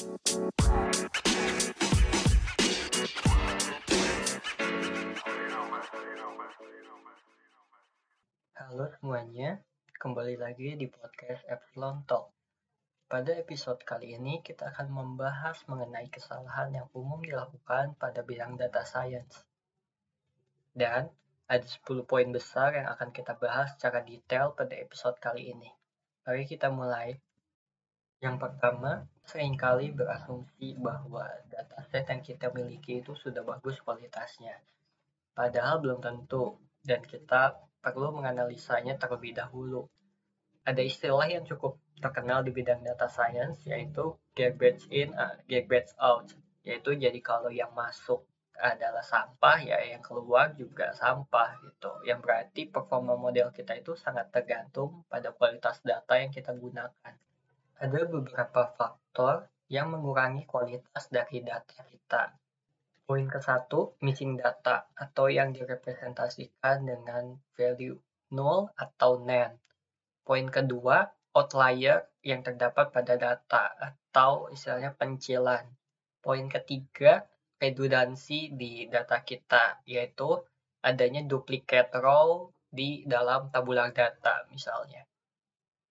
Halo semuanya, kembali lagi di podcast Epsilon Talk. Pada episode kali ini kita akan membahas mengenai kesalahan yang umum dilakukan pada bidang data science. Dan ada 10 poin besar yang akan kita bahas secara detail pada episode kali ini. Mari kita mulai. Yang pertama, sering kali berasumsi bahwa dataset yang kita miliki itu sudah bagus kualitasnya. Padahal belum tentu, dan kita perlu menganalisanya terlebih dahulu. Ada istilah yang cukup terkenal di bidang data science, yaitu garbage in, uh, garbage out. Yaitu jadi kalau yang masuk adalah sampah ya yang keluar juga sampah gitu yang berarti performa model kita itu sangat tergantung pada kualitas data yang kita gunakan ada beberapa faktor yang mengurangi kualitas dari data kita. Poin ke satu missing data atau yang direpresentasikan dengan value null atau none poin kedua outlier yang terdapat pada data atau istilahnya pencilan poin ketiga redundansi di data kita, yaitu adanya duplicate row di dalam tabular data misalnya.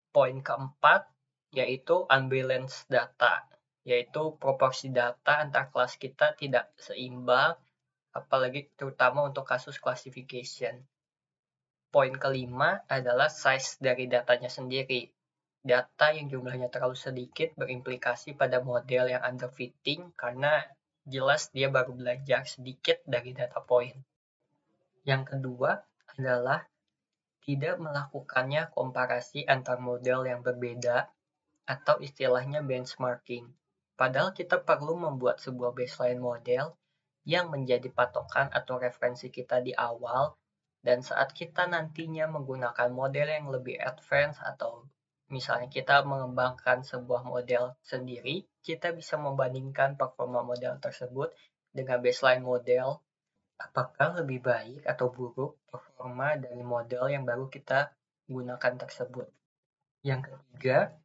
Poin keempat yaitu unbalanced data, yaitu proporsi data antar kelas kita tidak seimbang, apalagi terutama untuk kasus classification. Poin kelima adalah size dari datanya sendiri. Data yang jumlahnya terlalu sedikit berimplikasi pada model yang underfitting karena jelas dia baru belajar sedikit dari data point. Yang kedua adalah tidak melakukannya komparasi antar model yang berbeda atau istilahnya benchmarking. Padahal kita perlu membuat sebuah baseline model yang menjadi patokan atau referensi kita di awal dan saat kita nantinya menggunakan model yang lebih advance atau misalnya kita mengembangkan sebuah model sendiri, kita bisa membandingkan performa model tersebut dengan baseline model, apakah lebih baik atau buruk performa dari model yang baru kita gunakan tersebut. Yang ketiga,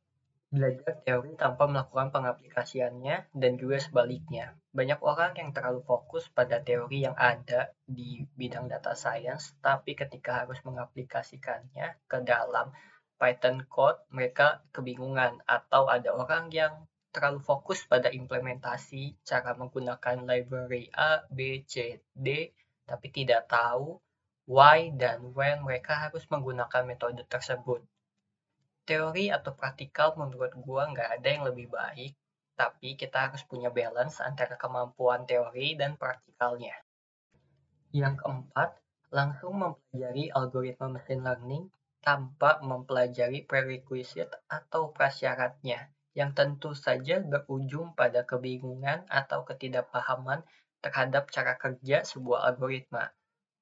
belajar teori tanpa melakukan pengaplikasiannya dan juga sebaliknya. Banyak orang yang terlalu fokus pada teori yang ada di bidang data science, tapi ketika harus mengaplikasikannya ke dalam Python code, mereka kebingungan atau ada orang yang terlalu fokus pada implementasi cara menggunakan library A, B, C, D, tapi tidak tahu why dan when mereka harus menggunakan metode tersebut. Teori atau praktikal menurut gua nggak ada yang lebih baik, tapi kita harus punya balance antara kemampuan teori dan praktikalnya. Yang keempat, langsung mempelajari algoritma machine learning tanpa mempelajari prerequisite atau prasyaratnya, yang tentu saja berujung pada kebingungan atau ketidakpahaman terhadap cara kerja sebuah algoritma.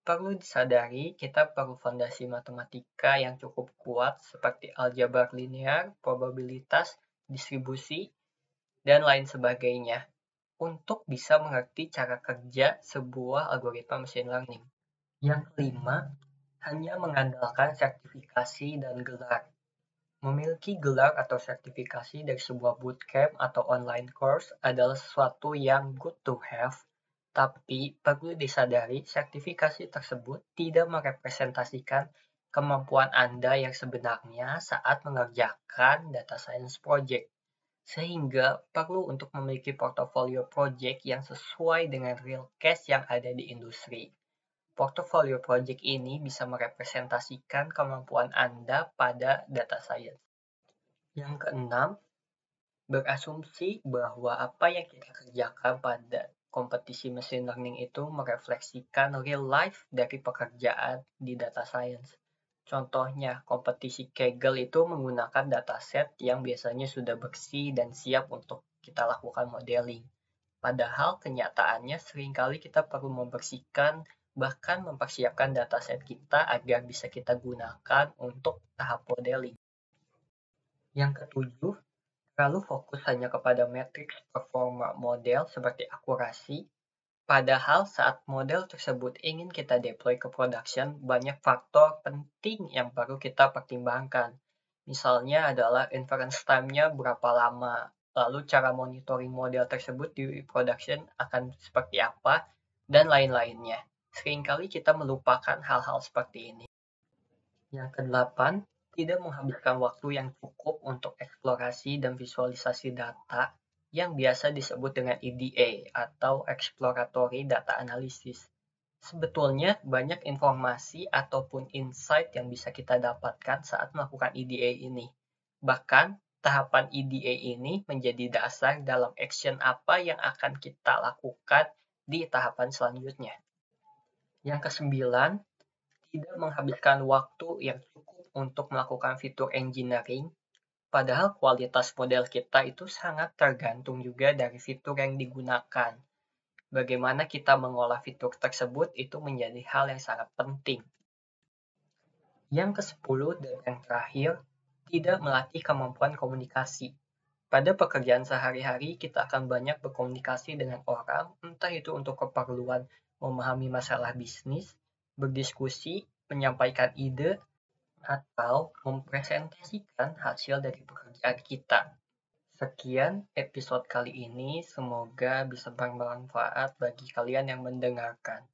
Perlu disadari, kita perlu fondasi matematika yang cukup kuat seperti aljabar linear, probabilitas, distribusi, dan lain sebagainya untuk bisa mengerti cara kerja sebuah algoritma machine learning. Yang kelima, hanya mengandalkan sertifikasi dan gelar. Memiliki gelar atau sertifikasi dari sebuah bootcamp atau online course adalah sesuatu yang good to have, tapi perlu disadari sertifikasi tersebut tidak merepresentasikan kemampuan Anda yang sebenarnya saat mengerjakan data science project. Sehingga perlu untuk memiliki portofolio project yang sesuai dengan real case yang ada di industri. Portfolio project ini bisa merepresentasikan kemampuan Anda pada data science. Yang keenam, berasumsi bahwa apa yang kita kerjakan pada kompetisi machine learning itu merefleksikan real life dari pekerjaan di data science. Contohnya, kompetisi Kaggle itu menggunakan dataset yang biasanya sudah bersih dan siap untuk kita lakukan modeling. Padahal kenyataannya sering kali kita perlu membersihkan bahkan mempersiapkan dataset kita agar bisa kita gunakan untuk tahap modeling. Yang ketujuh, terlalu fokus hanya kepada matriks performa model seperti akurasi, padahal saat model tersebut ingin kita deploy ke production, banyak faktor penting yang perlu kita pertimbangkan. Misalnya adalah inference time-nya berapa lama, lalu cara monitoring model tersebut di production akan seperti apa, dan lain-lainnya. Seringkali kita melupakan hal-hal seperti ini. Yang kedelapan, tidak menghabiskan waktu yang cukup untuk eksplorasi dan visualisasi data yang biasa disebut dengan EDA atau Exploratory Data Analysis. Sebetulnya banyak informasi ataupun insight yang bisa kita dapatkan saat melakukan EDA ini. Bahkan tahapan EDA ini menjadi dasar dalam action apa yang akan kita lakukan di tahapan selanjutnya. Yang kesembilan, tidak menghabiskan waktu yang cukup untuk melakukan fitur engineering, padahal kualitas model kita itu sangat tergantung juga dari fitur yang digunakan. Bagaimana kita mengolah fitur tersebut itu menjadi hal yang sangat penting. Yang ke-10 dan yang terakhir, tidak melatih kemampuan komunikasi. Pada pekerjaan sehari-hari, kita akan banyak berkomunikasi dengan orang, entah itu untuk keperluan memahami masalah bisnis, berdiskusi, menyampaikan ide, atau mempresentasikan hasil dari pekerjaan kita. Sekian episode kali ini, semoga bisa bermanfaat bagi kalian yang mendengarkan.